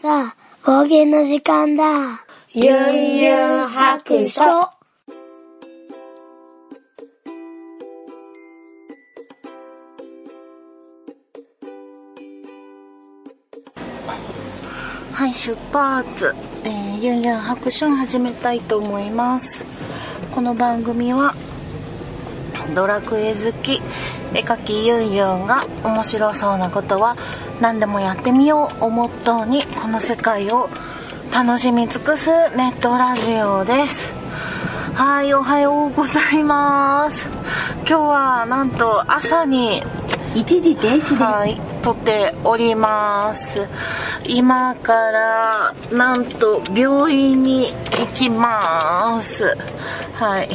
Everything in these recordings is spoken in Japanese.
さあ、冒険の時間だ。ユンユン白書。はい、出発。えー、ユンユン白書を始めたいと思います。この番組は、ドラクエ好き、絵描きユンユンが面白そうなことは何でもやってみようをモットーに、この世界を楽しみ尽くすネットラジオです。はい、おはようございます。今日はなんと朝に一時停止ではい、撮っております。今から、なんと、病院に行きます。はい。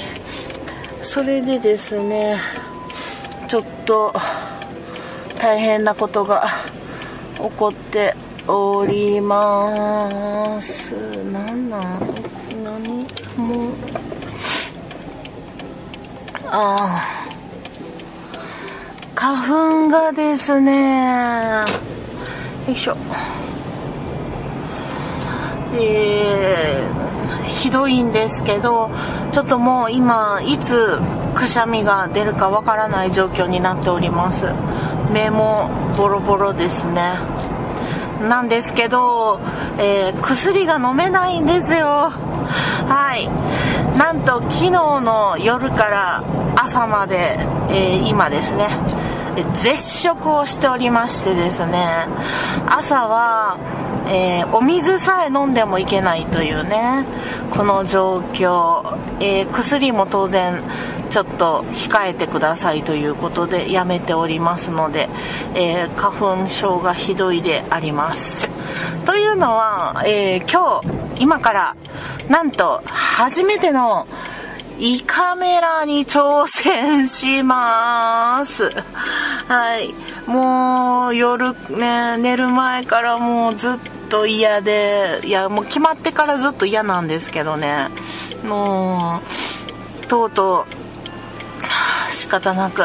それでですね、ちょっと、大変なことが起こっております。なんなん何？もう、ああ。花粉がですね。よいしょ。えー、ひどいんですけどちょっともう今いつくしゃみが出るかわからない状況になっております。目もボロボロですね。なんですけど、えー薬が飲めないんですよ。はい。なんと昨日の夜から朝まで、えー今ですね絶食をしておりましてですね朝は、えーお水さえ飲んでもいけないというねこの状況、えー薬も当然ちょっと控えてくださいということでやめておりますので、えー花粉症がひどいであります。というのは、え今日今からなんと初めての胃カメラに挑戦します。はい。もう夜ね、寝る前からもうずっと嫌で、いやもう決まってからずっと嫌なんですけどね。もう、とうとう、仕方なく、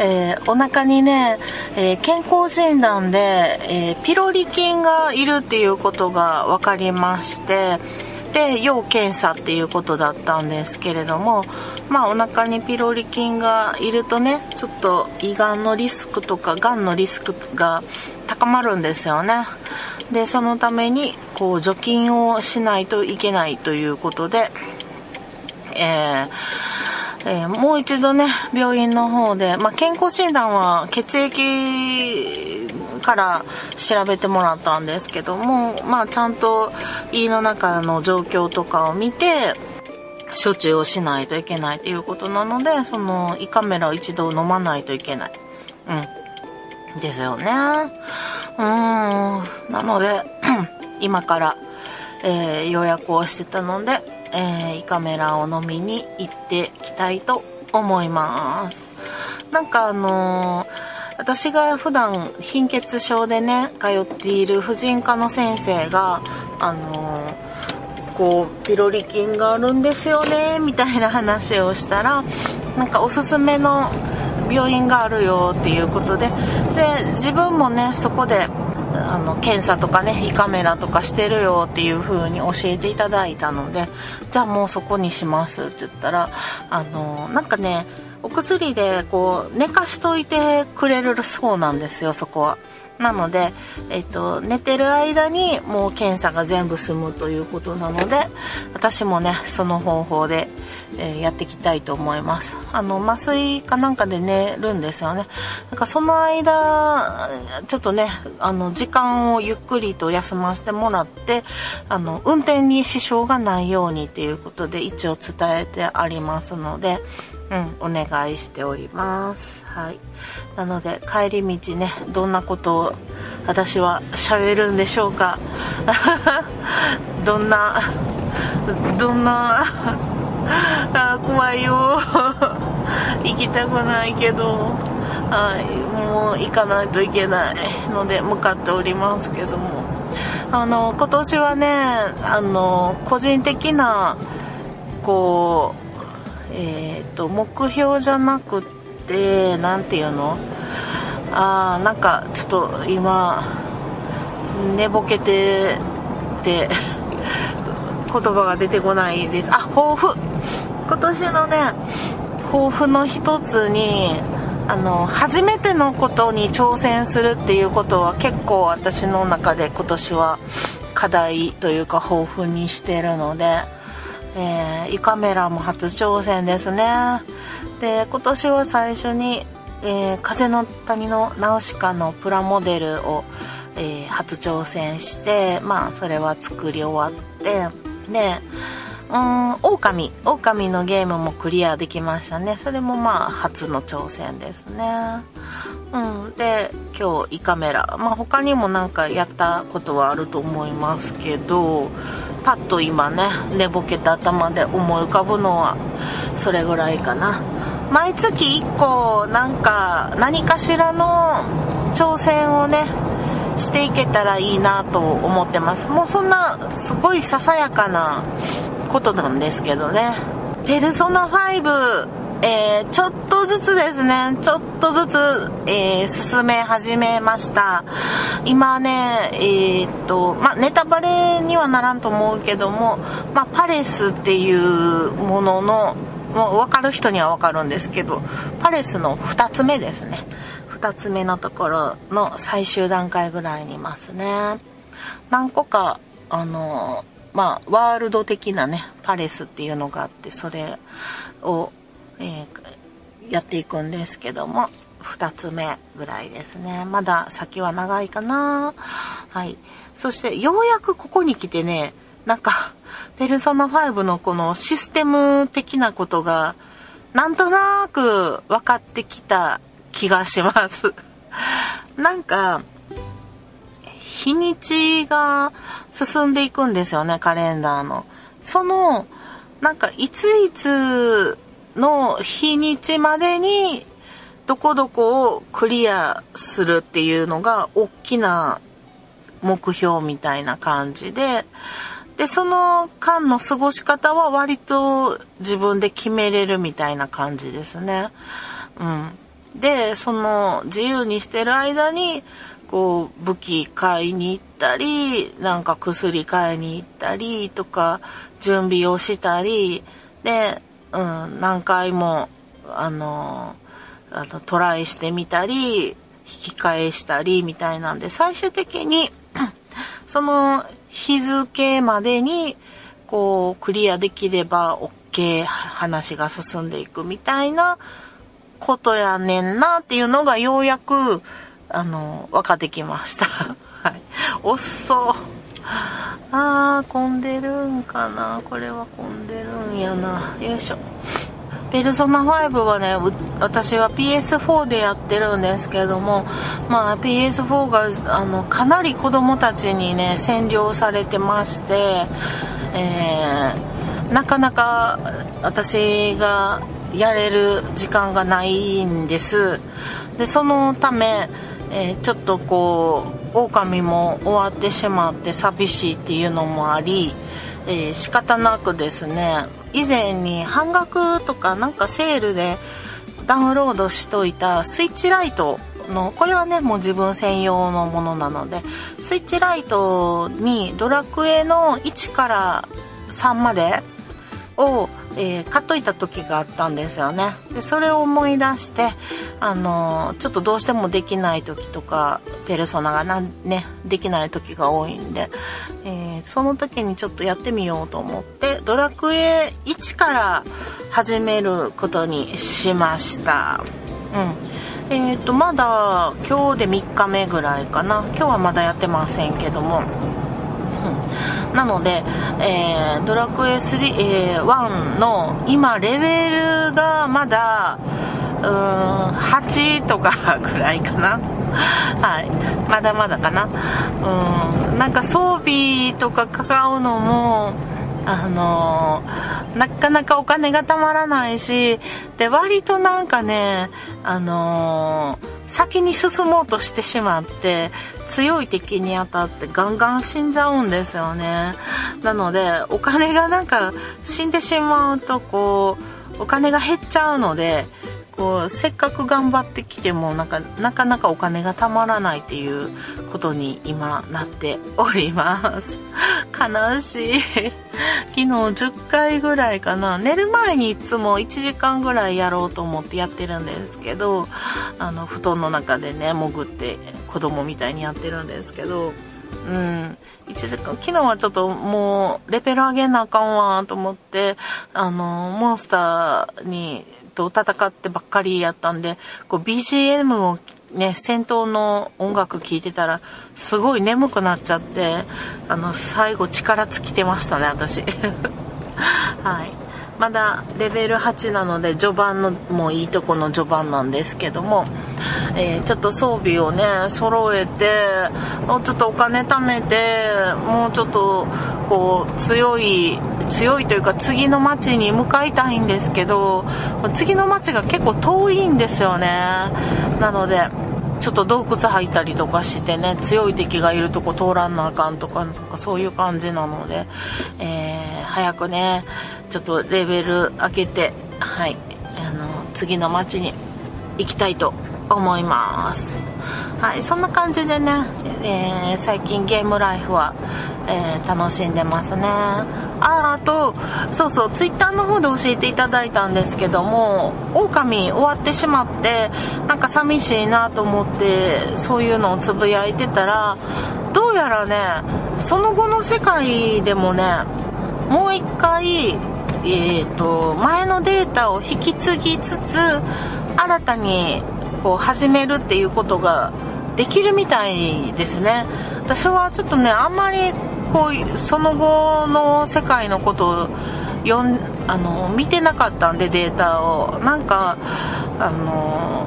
えーお腹にね、えー健康診断で、えーピロリ菌がいるっていうことが分かりましてで要検査っていうことだったんですけれどもまあお腹にピロリ菌がいるとねちょっと胃がんのリスクとかがんのリスクが高まるんですよね。でそのためにこう除菌をしないといけないということでえーえーもう一度ね、病院の方で、まあ、健康診断は血液から調べてもらったんですけども、まあ、ちゃんと胃の中の状況とかを見て、処置をしないといけないということなので、その胃カメラを一度飲まないといけない。うん。ですよね。うーん。なので、今から、えー予約をしてたので、えー胃カメラを飲みに行ってきたいと思います。なんかあのー私が普段貧血症でね、通っている婦人科の先生が、あのーこうピロリ菌があるんですよねみたいな話をしたらなんかおすすめの病院があるよっていうことでで自分もねそこであの検査とかね胃カメラとかしてるよっていう風に教えていただいたのでじゃあもうそこにしますって言ったらあのなんかねお薬でこう寝かしといてくれるそうなんですよそこは。なので、えっと、寝てる間にもう検査が全部済むということなので私もねその方法で、えーやっていきたいと思いますあの麻酔かなんかで寝るんですよねなんかその間ちょっとねあの時間をゆっくりと休ませてもらってあの運転に支障がないようにっていうことで一応伝えてありますのでうん、お願いしております。はい。なので、帰り道ね、どんなことを私は喋るんでしょうか。どんな、どんな、あー怖いよ。行きたくないけど、はい、もう行かないといけないので、向かっておりますけども。あの、今年はね、あの、個人的な、こう、えー、と目標じゃなくって何ていうの？あーなんかちょっと今寝ぼけてて 言葉が出てこないです。あ抱負。今年のね抱負の一つにあの初めてのことに挑戦するっていうことは結構私の中で今年は課題というか抱負にしてるので、えー、胃カメラも初挑戦ですね。で今年は最初に、えー、風の谷のナウシカのプラモデルを、えー、初挑戦してまあそれは作り終わってでうん狼狼のゲームもクリアできましたね。それもまあ初の挑戦ですね。うんで今日胃カメラ。まあ他にもなんかやったことはあると思いますけどパッと今ね寝ぼけた頭で思い浮かぶのはそれぐらいかな。毎月1個なんか何かしらの挑戦をねしていけたらいいなと思ってます。もうそんなすごいささやかなことなんですけどねペルソナ5えー、ちょっとずつですね、ちょっとずつ、えー、進め始めました。今ね、えー、っと、まネタバレにはならんと思うけども、まパレスっていうものの、もう分かる人には分かるんですけど、パレスの2つ目ですね。2つ目のところの最終段階ぐらいにいますね。何個か、あの、まあ、ワールド的なね、パレスっていうのがあって、それを、えー、やっていくんですけども、2つ目ぐらいですね。まだ先は長いかなはい。そして、ようやくここに来てね、なんか、ペルソナ5のこのシステム的なことが、なんとなく分かってきた気がします。なんか、日にちが進んでいくんですよね、カレンダーの。その、なんか、いついつの日にちまでに、どこどこをクリアするっていうのが、大きな目標みたいな感じで、で、その間の過ごし方は割と自分で決めれるみたいな感じですね。うん。でその自由にしてる間にこう武器買いに行ったりなんか薬買いに行ったりとか準備をしたりで、うん、何回もあのあのトライしてみたり引き返したりみたいなんで最終的に その日付までにこうクリアできれば OK 話が進んでいくみたいなことやねんなっていうのがようやく、あの、分かってきました。はい。遅あー、混んでるんかな。これは混んでるんやな。よいしょ。ペルソナ5はね、私は PS4 でやってるんですけども、まあ PS4 があのかなり子供たちにね、占領されてまして、えー、なかなか私がやれる時間がないんですでそのため、えー、ちょっとこう狼も終わってしまって寂しいっていうのもあり、えー、仕方なくですね以前に半額とかなんかセールでダウンロードしといたスイッチライトのこれはねもう自分専用のものなのでスイッチライトにドラクエの1から3までをえー、買っといた時があったんですよね。でそれを思い出してあのー、ちょっとどうしてもできない時とかペルソナがなねできない時が多いんで、えー、その時にちょっとやってみようと思ってドラクエ1から始めることにしました。うん。えっ、とまだ今日で3日目ぐらいかな。今日はまだやってませんけども。なので、えー、ドラクエ3、えー、1の今レベルがまだうーん8とか ぐらいかな。はい。まだまだかな。うんなんか装備とか買うのもあのー、なかなかお金がたまらないしで割となんかねあのー先に進もうとしてしまって強い敵に当たってガンガン死んじゃうんですよね。なのでお金がなんか死んでしまうとこうお金が減っちゃうのでこうせっかく頑張ってきてもなんかなかなかお金がたまらないっていうことに今なっております。悲しい昨日10回ぐらいかな。寝る前にいつも1時間ぐらいやろうと思ってやってるんですけどあの布団の中でね潜って子供みたいにやってるんですけどうん。1時間昨日はちょっともうレベル上げなあかんわと思ってあのモンスターにと戦ってばっかりやったんでこう BGM をね戦闘の音楽聴いてたらすごい眠くなっちゃってあの最後力尽きてましたね私。はい。まだレベル8なので序盤のもういいとこの序盤なんですけども、えー、ちょっと装備をね揃えてもうちょっとお金貯めてもうちょっとこう強い強いというか次の町に向かいたいんですけど次の町が結構遠いんですよね。なのでちょっと洞窟入ったりとかしてね強い敵がいるとこ通らんなあかんとかそういう感じなので、えー、早くねちょっとレベル上げてはいあの次の街に行きたいと思います。はいそんな感じでね、えー、最近ゲームライフは、えー、楽しんでますね。ああとそうそうツイッターの方で教えていただいたんですけども狼終わってしまってなんか寂しいなと思ってそういうのをつぶやいてたらどうやらねその後の世界でもねもう一回えーと、前のデータを引き継ぎつつ新たにこう始めるっていうことができるみたいですね。私はちょっとねあんまりこうその後の世界のことを読んあの見てなかったんでデータを。なんかあの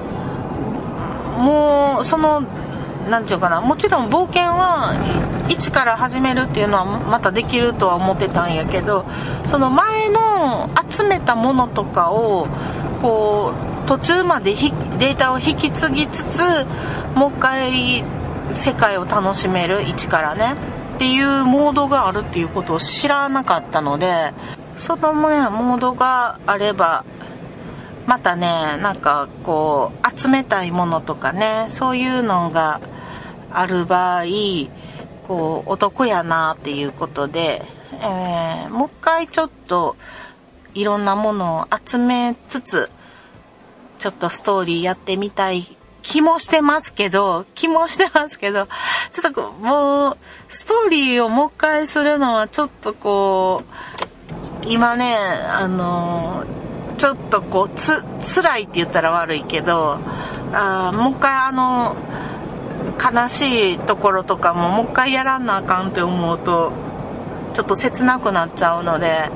もうその何て言うかな。もちろん冒険は一から始めるっていうのはまたできるとは思ってたんやけどその前の集めたものとかをこう途中までデータを引き継ぎつつもう一回世界を楽しめる一からね。っていうモードがあるっていうことを知らなかったのでそのねモードがあればまたねなんかこう集めたいものとかねそういうのがある場合こうお得やなっていうことで、えー、もう一回ちょっといろんなものを集めつつちょっとストーリーやってみたい気もしてますけど気もしてますけどちょっとこうもうストーリーをもう一回するのはちょっとこう今ねあのちょっとこうつ辛いって言ったら悪いけどあもう一回あの悲しいところとかももう一回やらなあかんって思うとちょっと切なくなっちゃうので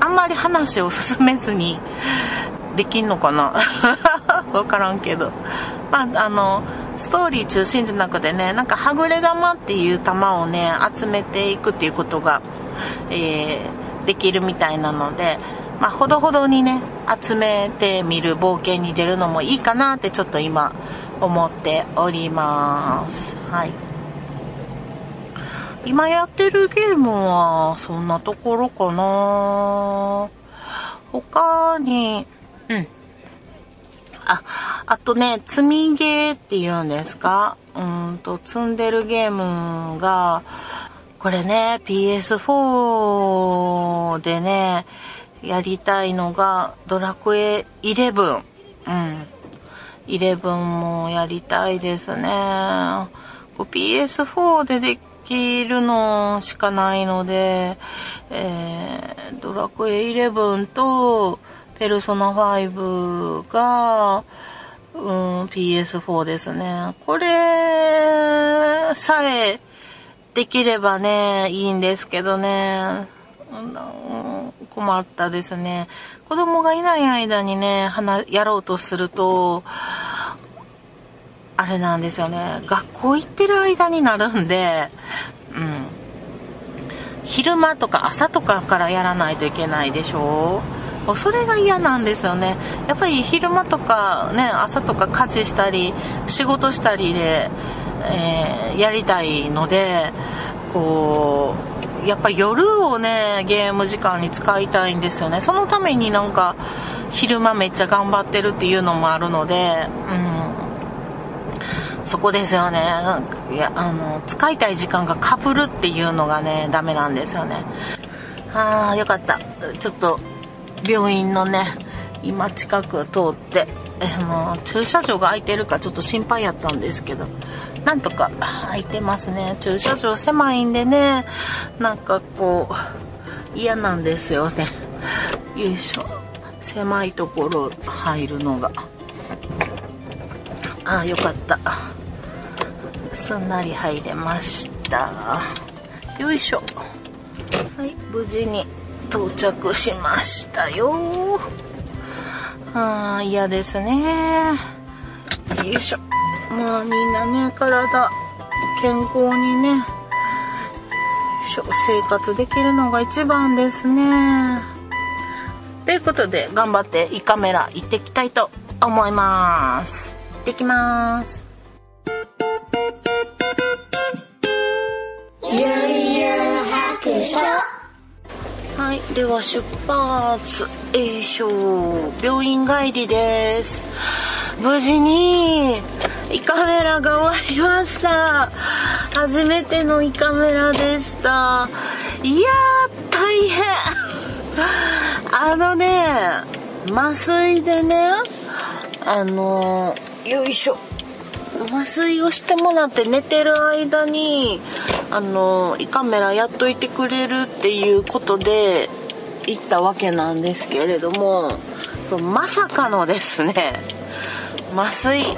あんまり話を進めずにできんのかな。分からんけど。まああのストーリー中心じゃなくてねなんかはぐれ玉っていう玉をね集めていくっていうことが、えー、できるみたいなのでまあほどほどにね集めてみる冒険に出るのもいいかなってちょっと今思っております。はい。今やってるゲームはそんなところかな。他にうん。ああとね積みゲーっていうんですか？うんと積んでるゲームがこれね PS4 でねやりたいのがドラクエ11うん。11もやりたいですね。PS4 でできるのしかないので、えー、ドラクエ11とペルソナ5が、うん、PS4 ですね。これさえできればね、いいんですけどね。困ったですね。子供がいない間にね、やろうとすると、あれなんですよね。学校行ってる間になるんで、うん。昼間とか朝とかからやらないといけないでしょうそれが嫌なんですよね。やっぱり昼間とかね、朝とか家事したり、仕事したりで、えー、やりたいので、こう、やっぱ夜をね、ゲーム時間に使いたいんですよね。そのためになんか、昼間めっちゃ頑張ってるっていうのもあるので、うん。そこですよね。いや、あの、使いたい時間がかぶるっていうのがね、ダメなんですよね。ああ、よかった。ちょっと、病院のね、今近く通って、あの、駐車場が空いてるかちょっと心配やったんですけど、なんとか空いてますね。駐車場狭いんでね、なんかこう、嫌なんですよね。よいしょ。狭いところ入るのが。ああ、よかった。すんなり入れました。よいしょ。はい、無事に到着しましたよ。ああ、嫌ですね。よいしょ。まあみんなね、体、健康にね、生活できるのが一番ですね。ということで、頑張って胃カメラ行ってきたいと思います。行ってきます。ゆうゆう白書はい、では出発。えいしょ。病院帰りです。無事に胃カメラが終わりました初めての胃カメラでしたいやー大変あのね麻酔でねあのよいしょ麻酔をしてもらって寝てる間にあの胃カメラやっといてくれるっていうことで行ったわけなんですけれどもまさかのですね麻酔効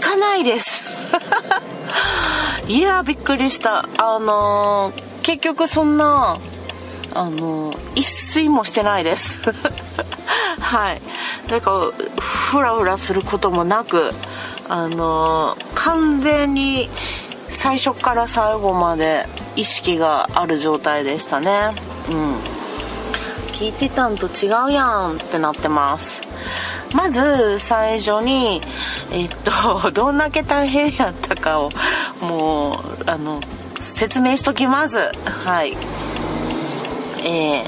かないです。いやびっくりした。あのー、結局そんなあのー、一睡もしてないです。はい。だからフラフラすることもなくあの、完全に最初から最後まで意識がある状態でしたね。うん。聞いてたんと違うやんってなってます。まず最初にえっと どんだけ大変やったかをもうあの説明しときます。はい。え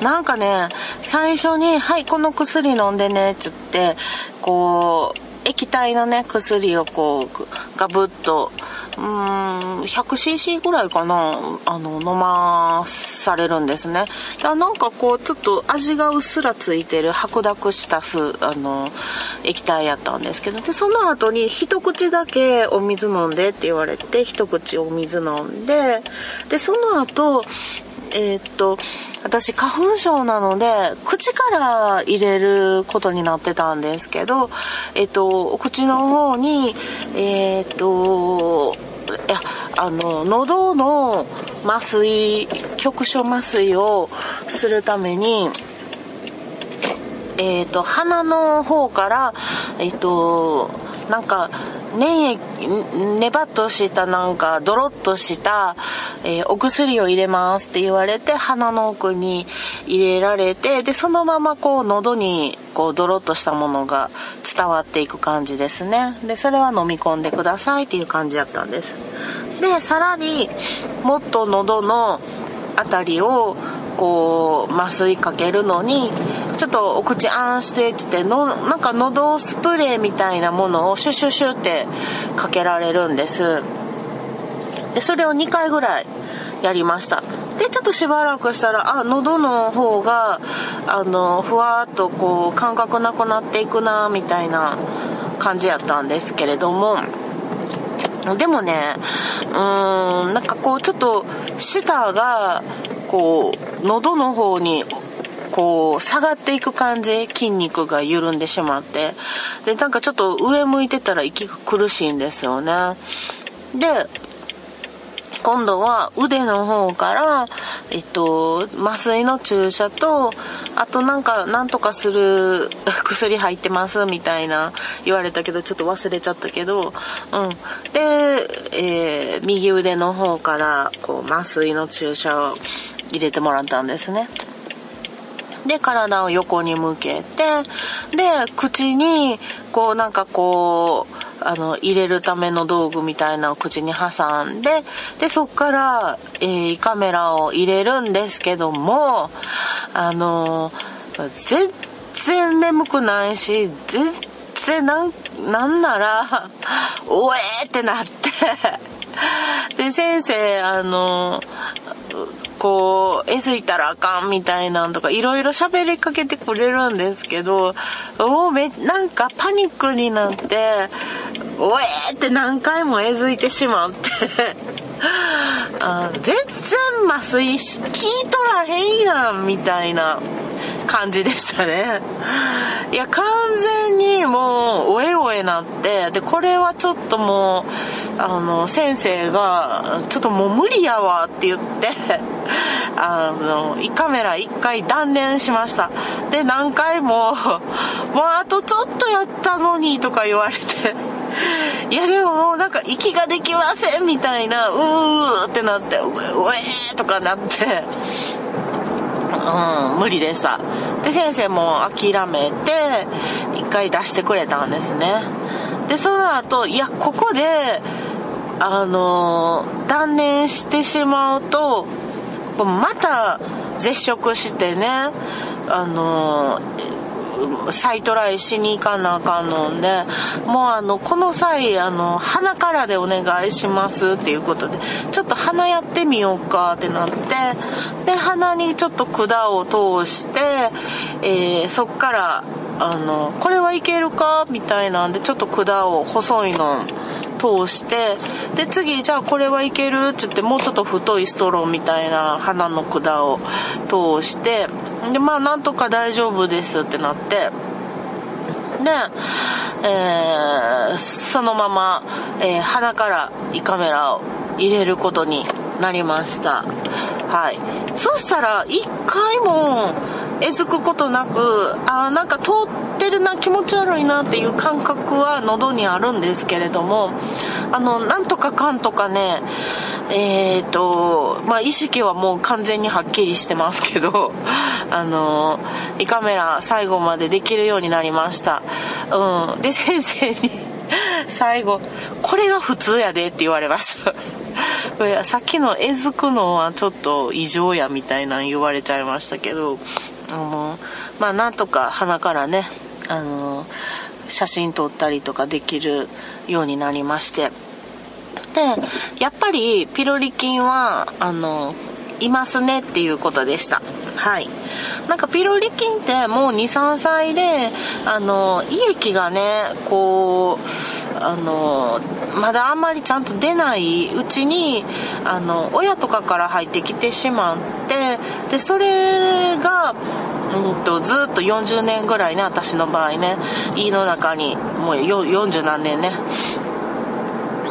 ー、なんかね最初に「はいこの薬飲んでね」っつってこう液体のね薬をこうガブッとうん 100cc ぐらいかなあの飲まされるんですね。だなんかこうちょっと味がうっすらついてる白濁したすあの液体やったんですけどでその後に一口だけお水飲んでって言われて一口お水飲んででその後えー、っと私花粉症なので口から入れることになってたんですけどえっとお口の方にえー、っといやあの喉の麻酔局所麻酔をするためにえっ、と鼻の方からえっ、となんか粘液ネバっとしたなんかドロッとした、えー、お薬を入れますって言われて鼻の奥に入れられてでそのままこう喉にこうドロッとしたものが伝わっていく感じですね。でそれは飲み込んでくださいっていう感じだったんです。でさらにもっと喉の辺りをこう麻酔かけるのにちょっとお口あんしてってのなんか喉スプレーみたいなものをシュシュシュってかけられるんです。でそれを2回ぐらいやりました。でちょっとしばらくしたらあ喉の方があのふわっとこう感覚なくなっていくなみたいな感じやったんですけれども。でもねうーんなんかこうちょっと舌がこう喉の方にこう下がっていく感じ筋肉が緩んでしまってでなんかちょっと上向いてたら息が苦しいんですよね。で今度は腕の方から、えっと、麻酔の注射とあとなんかなんとかする 薬入ってますみたいな言われたけどちょっと忘れちゃったけど、うん、で、えー、右腕の方からこう麻酔の注射を入れてもらったんですね。で、体を横に向けて、で、口に、こうなんかこう、あの、入れるための道具みたいなのを口に挟んで、で、そっから、えー、カメラを入れるんですけども、あの、絶然眠くないし全然なんなんなら おえーってなってで先生あのこう、えずいたらあかんみたいなんとか、いろいろ喋りかけてくれるんですけど、もうめ、なんかパニックになって、おえーって何回もえずいてしまって。あ全然麻酔し、聞いとらへんやん、みたいな。感じでしたね。いや、完全にもう、おえおえなって、で、これはちょっともう、あの、先生が、ちょっともう無理やわって言って、あの、胃カメラ一回断念しました。で、何回も、もうあとちょっとやったのにとか言われて、いやでももうなんか息ができませんみたいな、うーってなって、うえーとかなって、うん、無理でした。で、先生も諦めて、一回出してくれたんですね。で、その後、いや、ここで、あの、断念してしまうと、また絶食してね、あの再トライしに行かなあかんので、もうあの、この際、あの、鼻からでお願いしますっていうことで、ちょっと鼻やってみようかってなって、で、鼻にちょっと管を通して、えー、そっから、あの、これはいけるかみたいなんで、ちょっと管を細いの通してで次じゃあこれはいける？っつってもうちょっと太いストローみたいな鼻の管を通してでまあなんとか大丈夫ですってなってで、えー、そのまま、えー、鼻から胃カメラを入れることになりました。はい。そしたら一回もえずくことなくあなんか通ってるな気持ち悪いなっていう感覚は喉にあるんですけれどもあのなんとかかんとかねえっ、ー、とまあ意識はもう完全にはっきりしてますけど あの胃カメラ最後までできるようになりました。うん。で先生に 最後これが普通やでって言われました さっきのえずくのはちょっと異常やみたいなん言われちゃいましたけどのまあなんとか鼻からねあの写真撮ったりとかできるようになりまして。でやっぱりピロリ菌はあのいますねっていうことでした。はい。なんかピロリ菌ってもう23歳であの胃液がねこうあのまだあんまりちゃんと出ないうちにあの親とかから入ってきてしまってでそれがうんとずっと40年ぐらいね私の場合ね胃の中にもう40何年ね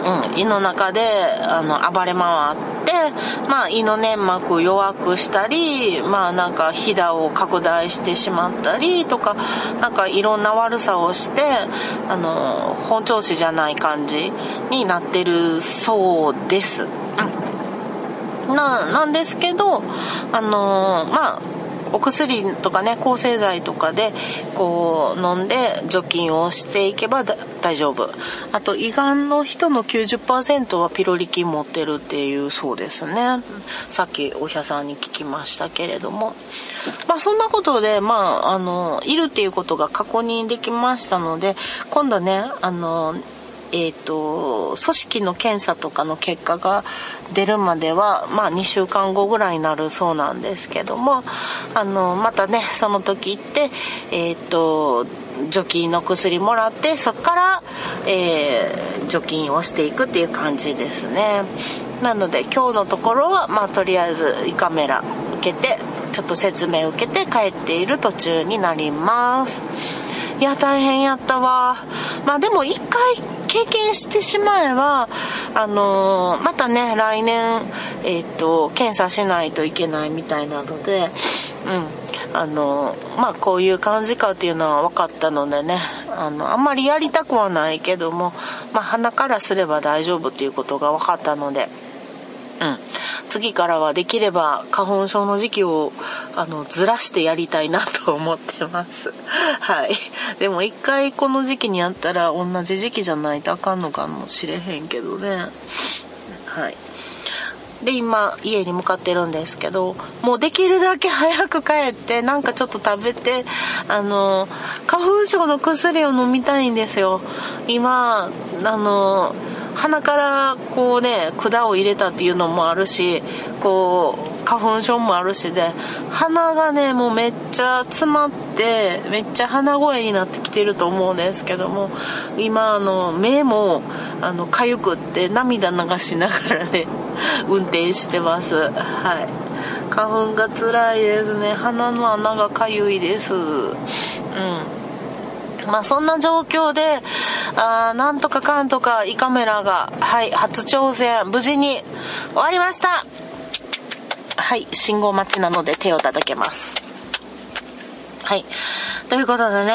うん、胃の中であの暴れ回って、まあ、胃の粘膜を弱くしたり、まあ、なんかひだを拡大してしまったりとかなんかいろんな悪さをしてあの本調子じゃない感じになってるそうです。ななんですけどあのまあお薬とかね抗生剤とかでこう飲んで除菌をしていけば大丈夫。あと胃がんの人の90%はピロリ菌持ってるっていうそうですね。さっきお医者さんに聞きましたけれども。まあそんなことでまああのいるっていうことが確認できましたので今度ねあのえーと、組織の検査とかの結果が出るまでは、まあ、2週間後ぐらいになるそうなんですけどもあのまたねその時行って、えーと、除菌の薬もらってそこから、えー、除菌をしていくっていう感じですね。なので今日のところは、まあ、とりあえず胃カメラ受けてちょっと説明受けて帰っている途中になります。いや大変やったわ。まあでも一回経験してしまえばあのー、またね来年えっ、ー、と検査しないといけないみたいなのでうん。あの、まあこういう感じかっていうのは分かったのでねあのあんまりやりたくはないけどもまあ鼻からすれば大丈夫っていうことが分かったので。うん。次からはできれば花粉症の時期をあのずらしてやりたいなと思ってます。はい。でも一回この時期にやったら同じ時期じゃないとあかんのかもしれへんけどね。はい。で今家に向かってるんですけどもうできるだけ早く帰ってなんかちょっと食べてあの花粉症の薬を飲みたいんですよ。今あの鼻からこうね管を入れたっていうのもあるしこう花粉症もあるしで鼻がねもうめっちゃ詰まってめっちゃ鼻声になってきてると思うんですけども今あの目もあの痒くって涙流しながらね 運転してます。はい。花粉が辛いですね。鼻の穴が痒いです。うん。まあそんな状況で、あなんとかかんとか胃カメラが、はい、初挑戦、無事に終わりましたはい、信号待ちなので手を叩けます。はい。ということでね、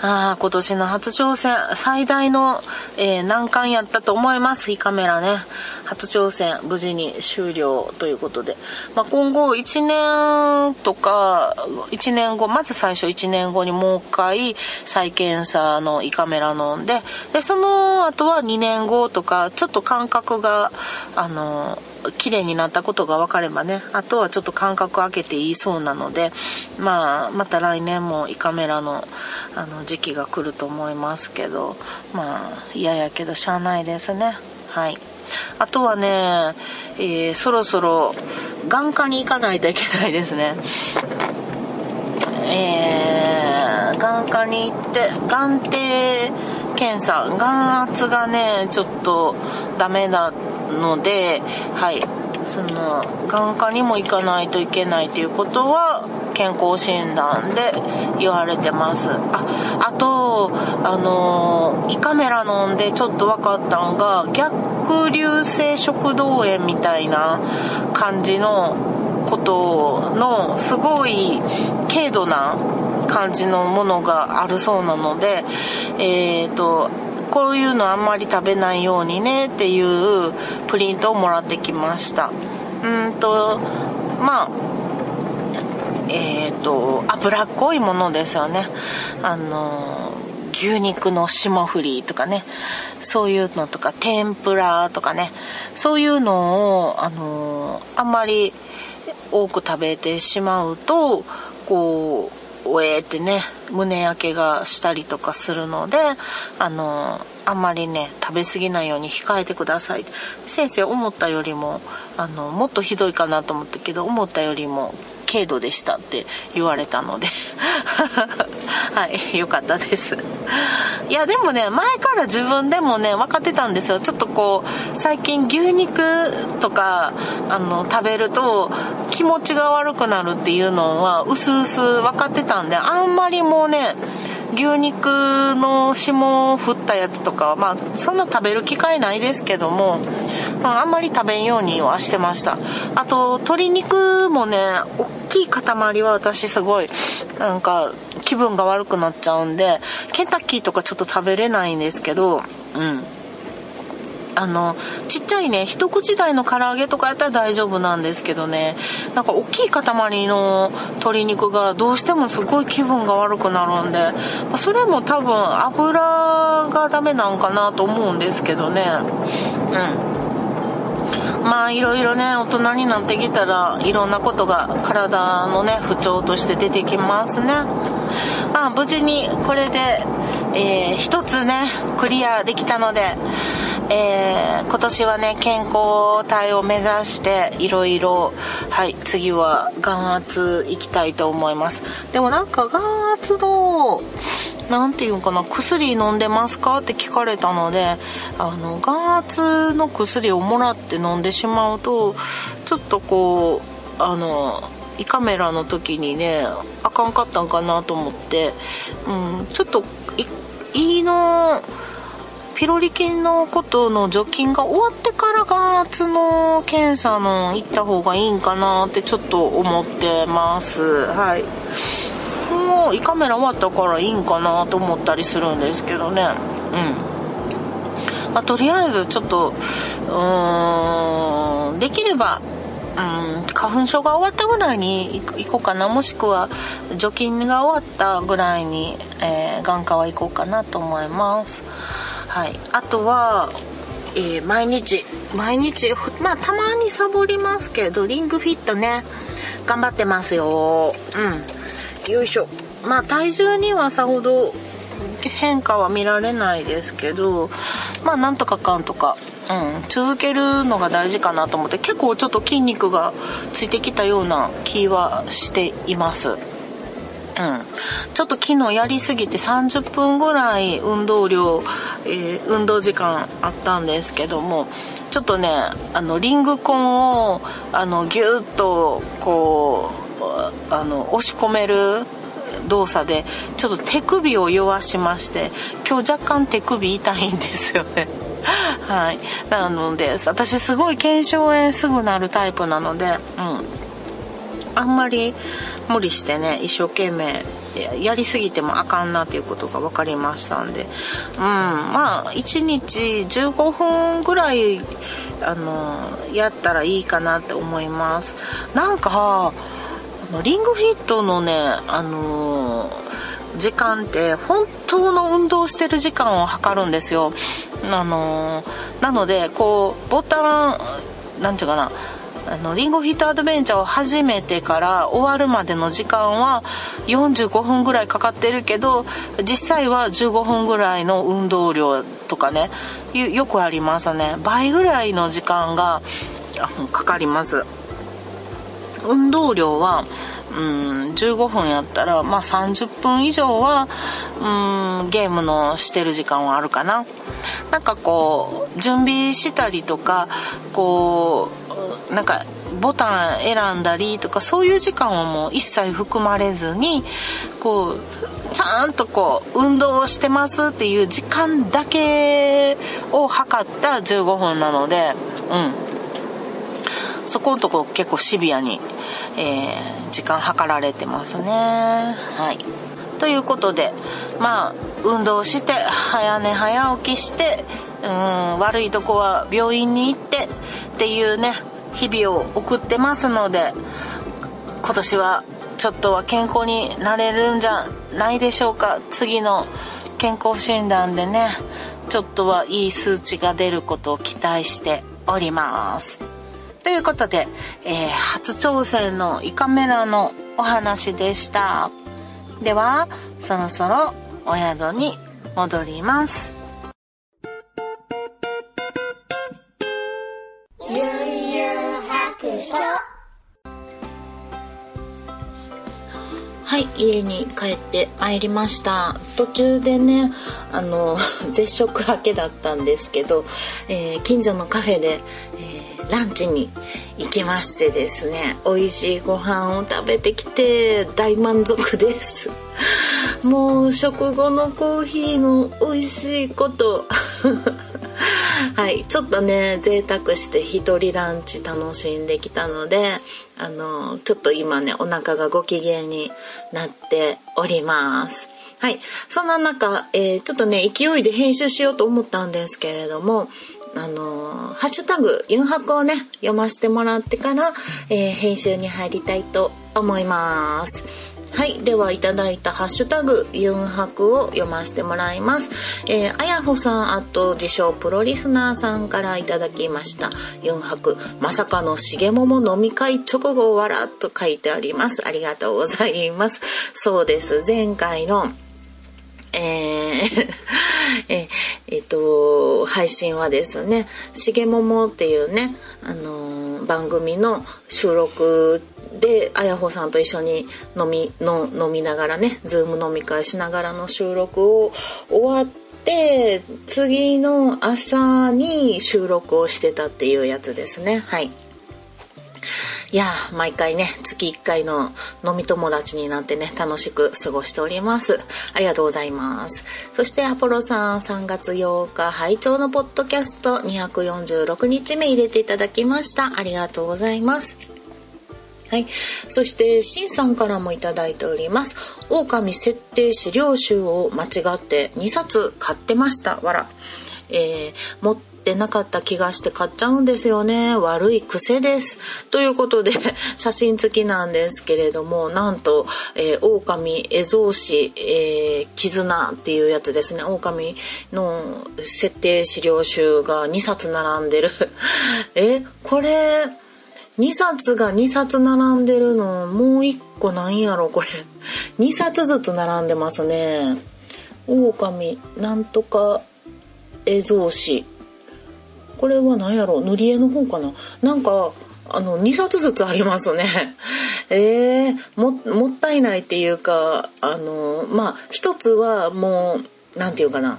あ今年の初挑戦、最大の、えー、難関やったと思います、胃カメラね。初挑戦、無事に終了ということで。まあ、今後、1年とか、1年後、まず最初1年後にもう一回、再検査の胃カメラ飲んで、で、その後は2年後とか、ちょっと感覚が、あの、綺麗になったことが分かればねあとはちょっと間隔空けていいそうなので、まあ、また来年も胃カメラのあの時期が来ると思いますけどまあ嫌やけどしゃあないですね。はい。あとはね、えー、そろそろ眼科に行かないといけないですね。えー、眼科に行って眼底検査。眼圧がねちょっとダメだのではい。その眼科にも行かないといけないということは健康診断で言われてます。ああとあの胃カメラ飲んでちょっと分かったのが逆流性食道炎みたいな感じのことのすごい軽度な感じのものがあるそうなのでえっ、ー、とこういうのあんまり食べないようにねっていうプリントをもらってきました。うんとまあえっ、ー、と脂っこいものですよね。あの牛肉の霜降りとかね。そういうのとか天ぷらとかね。そういうのをあのあんまり多く食べてしまうとこうおえってね胸焼けがしたりとかするのであのあんまりね食べ過ぎないように控えてください。先生思ったよりもあのもっとひどいかなと思ったけど思ったよりも軽度でしたって言われたので。はい良かったです。いやでもね前から自分でもね分かってたんですよ。ちょっとこう最近牛肉とかあの食べると気持ちが悪くなるっていうのはうすうす分かってたんであんまりもうね牛肉の霜を振ったやつとかまあそんな食べる機会ないですけども、まあ、あんまり食べんようにはしてました。あと鶏肉もね大きい塊は私すごいなんか気分が悪くなっちゃうんでケンタッキーとかちょっと食べれないんですけどうん。あのちっちゃいね一口大の唐揚げとかやったら大丈夫なんですけどね。なんか大きい塊の鶏肉がどうしてもすごい気分が悪くなるんでそれも多分油がダメなんかなと思うんですけどね。うん。まあいろいろね大人になってきたらいろんなことが体のね不調として出てきますね。まあ無事にこれで、えー、一つねクリアできたのでえー、今年はね健康体を目指していろいろはい次は眼圧いきたいと思います。でもなんか眼圧の何て言うかな薬飲んでますかって聞かれたのであの眼圧の薬をもらって飲んでしまうとちょっとこうあの胃カメラの時にねあかんかったんかなと思って、うん、ちょっと胃のピロリ菌のことの除菌が終わってから眼圧の検査の行った方がいいんかなってちょっと思ってます。はい。もう胃カメラ終わったからいいんかなと思ったりするんですけどね。うん。まあ、とりあえずちょっとうーんできればうん、花粉症が終わったぐらいに行こうかな。もしくは除菌が終わったぐらいに、えー、眼科は行こうかなと思います。はい、あとはえー、毎日。毎日まあたまにサボりますけどリングフィットね。頑張ってますよ。うん。よいしょ。まあ体重にはさほど変化は見られないですけどまあなんとかかんとか、うん、続けるのが大事かなと思って結構ちょっと筋肉がついてきたような気はしています。うん、ちょっと昨日やりすぎて30分ぐらい運動量、えー、運動時間あったんですけどもちょっとねあのリングコンをあのギュッとこうあの押し込める動作でちょっと手首を弱しまして今日若干手首痛いんですよね。はい。なので私すごい腱鞘炎すぐなるタイプなのでうん。あんまり無理してね一生懸命やりすぎてもあかんなっていうことが分かりましたんで。うんまあ1日15分ぐらいあのやったらいいかなって思います。なんかあのリングフィットのねあの、時間って本当の運動してる時間を測るんですよ。あの、なのでこうボタンなんていうかなあのリンゴフィットアドベンチャーを始めてから終わるまでの時間は45分ぐらいかかってるけど実際は15分ぐらいの運動量とかねよくありますね。倍ぐらいの時間がかかります。運動量はうん15分やったら、まあ、30分以上はうんゲームのしてる時間はあるかな。なんかこう準備したりとかこうなんかボタン選んだりとかそういう時間はもう一切含まれずにこうちゃんとこう運動をしてますっていう時間だけを測った15分なのでうん。そこのとこ結構シビアに、えー、時間計られてますね。はい。ということでまあ運動して早寝早起きしてうん悪いとこは病院に行ってっていうね日々を送ってますので今年はちょっとは健康になれるんじゃないでしょうか次の健康診断でねちょっとはいい数値が出ることを期待しておりますということで、えー、初挑戦のイカメラのお話でした。では、そろそろお宿に戻ります。白書はい、家に帰ってまいりました。途中でね、あの、絶食明けだったんですけど、えー、近所のカフェで、えーランチに行きましてですね美味しいご飯を食べてきて大満足ですもう食後のコーヒーの美味しいこと はいちょっとね贅沢して一人ランチ楽しんできたのであのちょっと今ねお腹がご機嫌になっておりますはい。そんな中、えー、ちょっとね、勢いで編集しようと思ったんですけれども、あのハッシュタグユンハクをね読ませてもらってから、えー、編集に入りたいと思いますはいではいただいたハッシュタグユンハクを読ませてもらいます。えー、あやほさんあと自称プロリスナーさんからいただきましたユンハク。まさかの重桃飲み会直後わらっと書いてあります。ありがとうございます。そうです。前回のえー ええっと配信はですね「しげもも」っていうね、あのー、番組の収録であやほさんと一緒に飲みの飲みながらねズーム飲み会しながらの収録を終わって次の朝に収録をしてたっていうやつですね。はい。いや毎回ね月1回の飲み友達になってね楽しく過ごしております。ありがとうございます。そしてアポロさん3月8日拝聴のポッドキャスト246日目入れていただきました。ありがとうございます。はい。そして、シンさんからもいただいております。狼設定資料集を間違って2冊買ってました。わら。えー、ってなかった気がして買っちゃうんですよね悪い癖ですということで 写真付きなんですけれどもなんと、えー、狼エゾウシ、えー、絆っていうやつですね狼の設定資料集が2冊並んでる えこれ2冊が2冊並んでるのもう1個なんやろこれ。2冊ずつ並んでますね。狼なんとかエゾウシこれは何やろ塗り絵の方かな。なんかあの2冊ずつありますね。えー、ももったいないっていうかあのまあ一つはもう何て言うかな。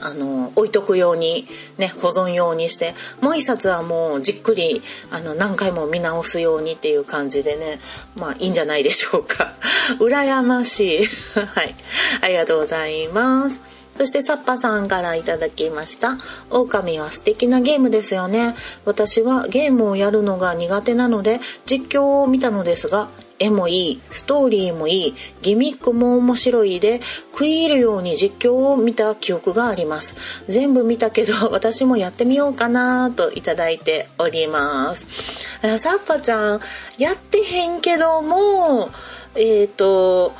あの置いとくようにね保存用にしてもう一冊はもうじっくりあの何回も見直すようにっていう感じでねまあいいんじゃないでしょうか 羨ましい はいありがとうございますそしてサッパさんからいただきました。狼は素敵なゲームですよね。私はゲームをやるのが苦手なので実況を見たのですが、絵もいい、ストーリーもいい、ギミックも面白いで、食い入るように実況を見た記憶があります。全部見たけど、私もやってみようかなといただいております。サッパちゃん、やってへんけども、えっ、ー、と、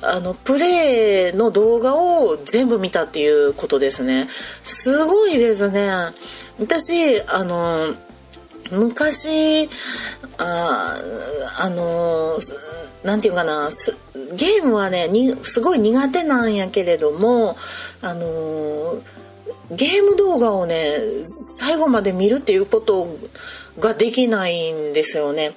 あの、プレイの動画を全部見たっていうことですね。すごいですね。私、あの、昔ああのなんていうかなゲームはねすごい苦手なんやけれどもあのゲーム動画をね最後まで見るっていうことをができないんですよね。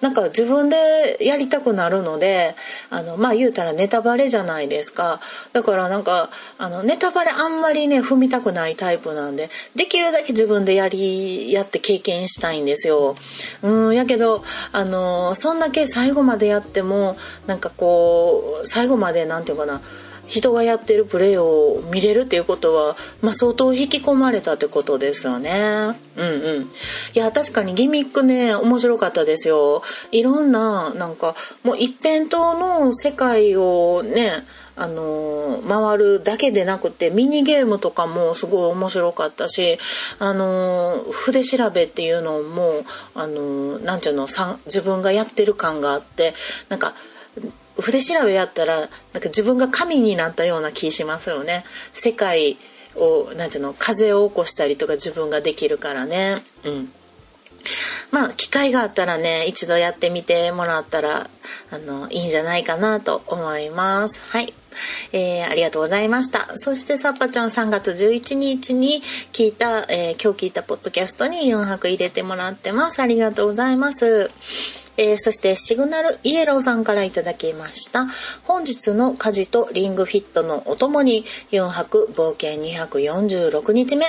なんか自分でやりたくなるのであのまあ言うたらネタバレじゃないですかだからなんかあのネタバレあんまりね踏みたくないタイプなんでできるだけ自分でやりやって経験したいんですよ。うんやけどあのそんだけ最後までやってもなんかこう最後までなんていうかな人がやってるプレーを見れるっていうことは、まあ、相当引き込まれたってことですよね。うんうん。いや、確かにギミックね、面白かったですよ。いろんな、なんか、もう一辺倒の世界をね、あの、回るだけでなくてミニゲームとかもすごい面白かったし、あの、筆調べっていうのも、あのー、なんていうの自分がやってる感があってなんか筆調べやったらなんか自分が神になったような気しますよね世界をなんていうの風を起こしたりとか自分ができるからねうんまあ機会があったらね一度やってみてもらったらあのいいんじゃないかなと思いますはいえー、ありがとうございました。そしてさっぱちゃん3月11日に聞いた、えー、今日聞いたポッドキャストに4泊入れてもらってます。ありがとうございます。えー、そしてシグナルイエローさんからいただきました本日の家事とリングフィットのお供に4泊冒険246日目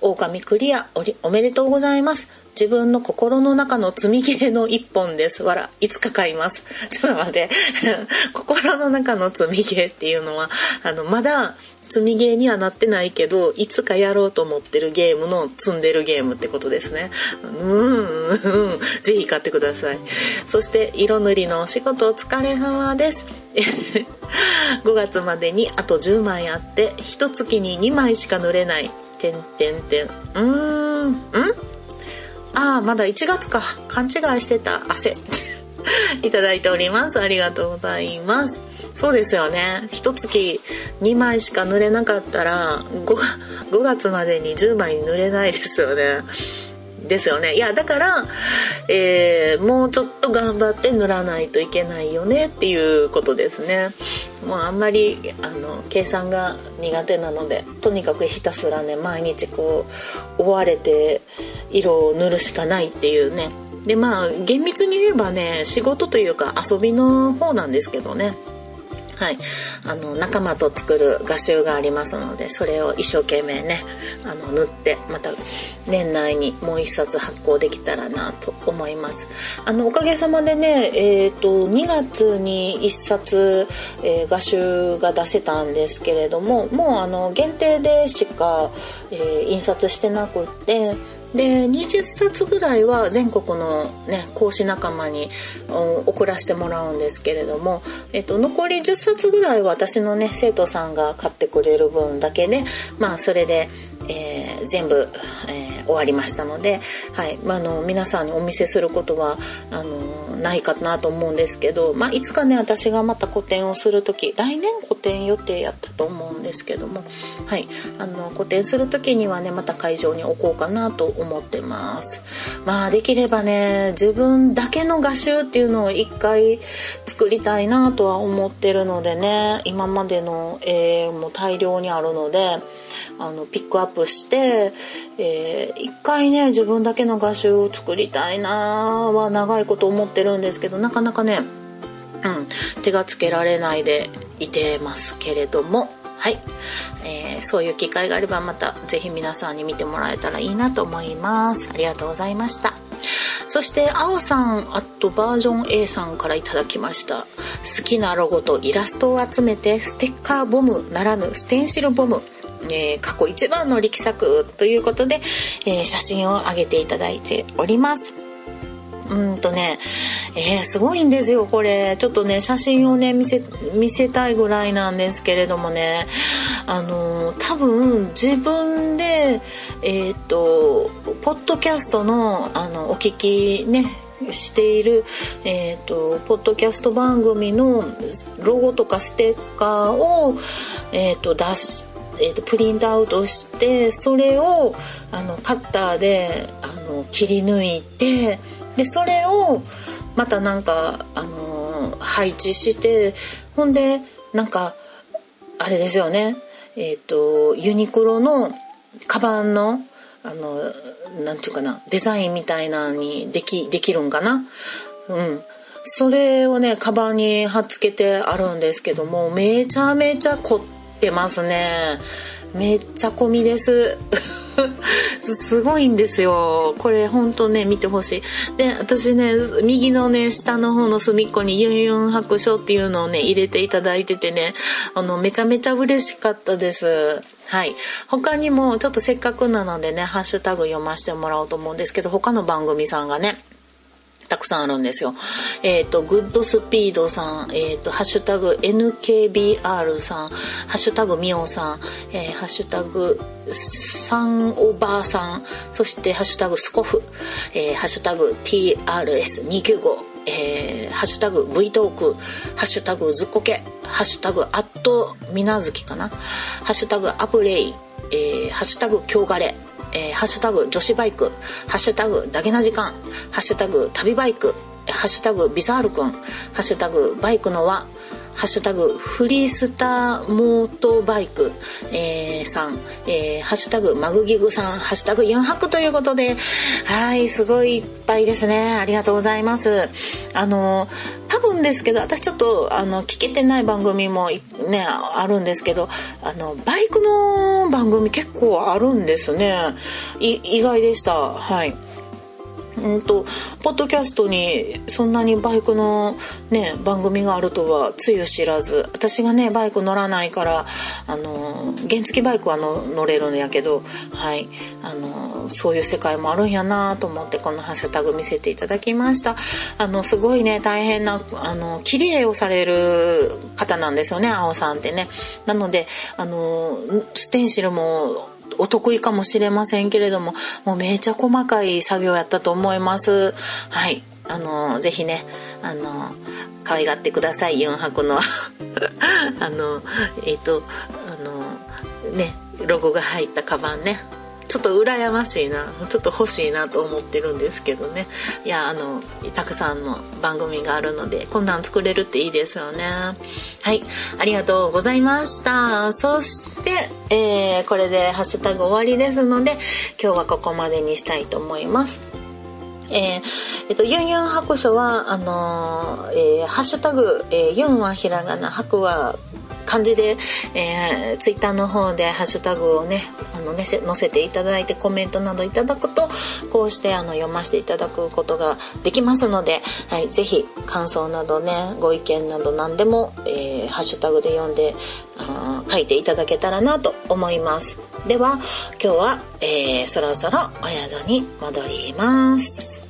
狼クリアおめでとうございます自分の心の中の積み切れの一本です。わら、いつか買います。ちょっと待って。心の中の積み切れっていうのは、あの、まだ積みゲーにはなってないけどいつかやろうと思ってるゲームの積んでるゲームってことですね。うんうんぜひ買ってください。そして色塗りのお仕事お疲れ様です。5月までにあと10枚あって一月に2枚しか塗れない。てんてんてん。うーんん。ああまだ1月か。勘違いしてた。汗。いただいております。ありがとうございます。そうですよね。一月2枚しか塗れなかったら 5, 5月までに10枚塗れないですよね。ですよね。いやだから、えー、もうちょっと頑張って塗らないといけないよねっていうことですね。もうあんまりあの計算が苦手なのでとにかくひたすらね毎日こう追われて色を塗るしかないっていうね。でまあ厳密に言えばね仕事というか遊びの方なんですけどね。はい、あの仲間と作る画集がありますのでそれを一生懸命ねあの塗ってまた年内にもう一冊発行できたらなと思います。あのおかげさまでね、えーと、2月に1冊、えー、画集が出せたんですけれどももうあの限定でしか、えー、印刷してなくってで20冊ぐらいは全国の、ね、講師仲間に送らせてもらうんですけれども、えっと、残り10冊ぐらいは私のね生徒さんが買ってくれる分だけでまあそれで、ー全部、えー終わりましたので、はいまあ、の皆さんにお見せすることはあのないかなと思うんですけど、まあ、いつかね私がまた個展をする時来年個展予定やったと思うんですけども、はい、あの個展する時にはねまた会場に置こうかなと思ってます。まあできればね自分だけの画集っていうのを一回作りたいなとは思ってるのでね今までの絵も大量にあるのであのピックアップして、えー一回ね自分だけの画集を作りたいなは長いこと思ってるんですけどなかなかね、うん、手がつけられないでいてますけれども。はい、えーそういう機会があればまたぜひ皆さんに見てもらえたらいいなと思います。ありがとうございました。そして青さんあとバージョン A さんからいただきました。好きなロゴとイラストを集めてステッカーボムならぬステンシルボム。えー過去一番の力作ということで、えー写真を上げていただいております。うんとね、えーすごいんですよこれ。ちょっとね写真をね見せ見せたいぐらいなんですけれどもね。あのー多分自分でえっ、とポッドキャストのあのお聞きねしている、えー、とポッドキャスト番組のロゴとかステッカーを、えー、と出しえー、とプリントアウトしてそれをあのカッターであの切り抜いてでそれをまたなんか、あの配置してほんでなんかあれですよね。えっ、とユニクロのカバンのあのなんていうかなデザインみたいなのにできできるんかな。うん。それをねカバンに貼っつけてあるんですけどもめちゃめちゃ凝っててますね。めっちゃ込みです。すごいんですよ。これほんとね見てほしい。で私ね右のね下の方の隅っこにユンユン白書っていうのをね入れていただいててねあのめちゃめちゃ嬉しかったです。はい。他にもちょっとせっかくなのでねハッシュタグ読ませてもらおうと思うんですけど他の番組さんがねたくさんあるんですよ。えっ、と、グッドスピードさん、えっ、と、ハッシュタグ NKBR さん、ハッシュタグミオさん、えーハッシュタグサンおばあさん、そしてハッシュタグスコフ、えーハッシュタグ TRS295、えーハッシュタグ V トーク、ハッシュタグずっこけ、ハッシュタグアットみなずきかな、ハッシュタグアプレイ、えーハッシュタグ今日がれ、えーハッシュタグ女子バイク、ハッシュタグだけな時間、ハッシュタグ旅バイク、ハッシュタグビザールくん、ハッシュタグバイクの輪、ハッシュタグフリースターモートバイク、えーさん、えーハッシュタグマグギグさん、ハッシュタグユンハクということで、はい、すごいいっぱいですね。ありがとうございます。あの、多分ですけど、私ちょっと、あの、聞けてない番組もね、あるんですけど、あの、バイクの番組結構あるんですね。い意外でした。はい。うんとポッドキャストにそんなにバイクのね番組があるとはつゆ知らず。私がねバイク乗らないからあの原付バイクはの乗れるんやけどはい。あのそういう世界もあるんやなと思ってこのハッシュタグ見せていただきました。あのすごいね大変なあの切り絵をされる方なんですよね青さんってね。なのであのステンシルもお得意かもしれませんけれどももうめちゃ細かい作業やったと思います。はい。あのぜひねあの可愛がってください4泊の。あのえっ、とあのねロゴが入ったカバンね。ちょっと羨ましいなちょっと欲しいなと思ってるんですけどね。いやあのたくさんの番組があるのでこんなん作れるっていいですよね。はい。ありがとうございました。そして、えーこれでハッシュタグ終わりですので今日はここまでにしたいと思います。えーえっと、ユンユン白書は、あのーえーハッシュタグ、えーユンはひらがな、白は漢字で、えー、ツイッターの方でハッシュタグをね、あのね載せていただいてコメントなどいただくと、こうしてあの読ませていただくことができますので、はい、ぜひ感想などね、ご意見など何でも、えーハッシュタグで読んで、あ書いていただけたらなと思います。では、今日は、えーそろそろお宿に戻ります。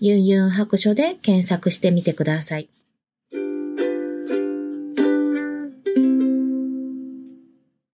ユンユン白書で検索してみてください。